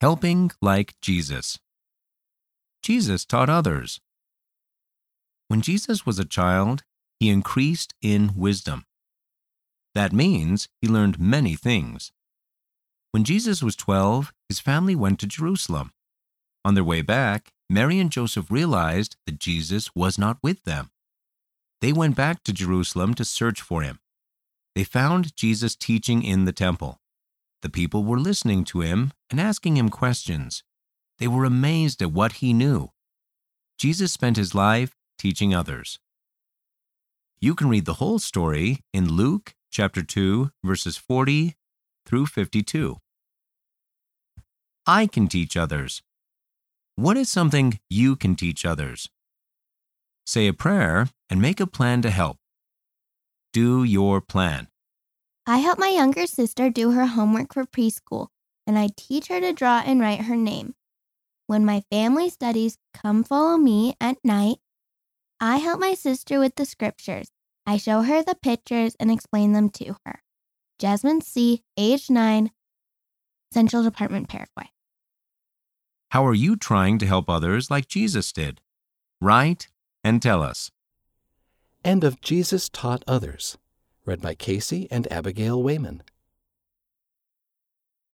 Helping like Jesus. Jesus taught others. When Jesus was a child, he increased in wisdom. That means he learned many things. When Jesus was 12, his family went to Jerusalem. On their way back, Mary and Joseph realized that Jesus was not with them. They went back to Jerusalem to search for him. They found Jesus teaching in the temple. The people were listening to him and asking him questions. They were amazed at what he knew. Jesus spent his life teaching others. You can read the whole story in Luke chapter 2 verses 40 through 52. I can teach others. What is something you can teach others? Say a prayer and make a plan to help. Do your plan. I help my younger sister do her homework for preschool, and I teach her to draw and write her name. When my family studies Come Follow Me at night, I help my sister with the scriptures. I show her the pictures and explain them to her. Jasmine C., age 9, Central Department, Paraguay. How are you trying to help others like Jesus did? Write and tell us. End of Jesus Taught Others, read by Casey and Abigail Wayman.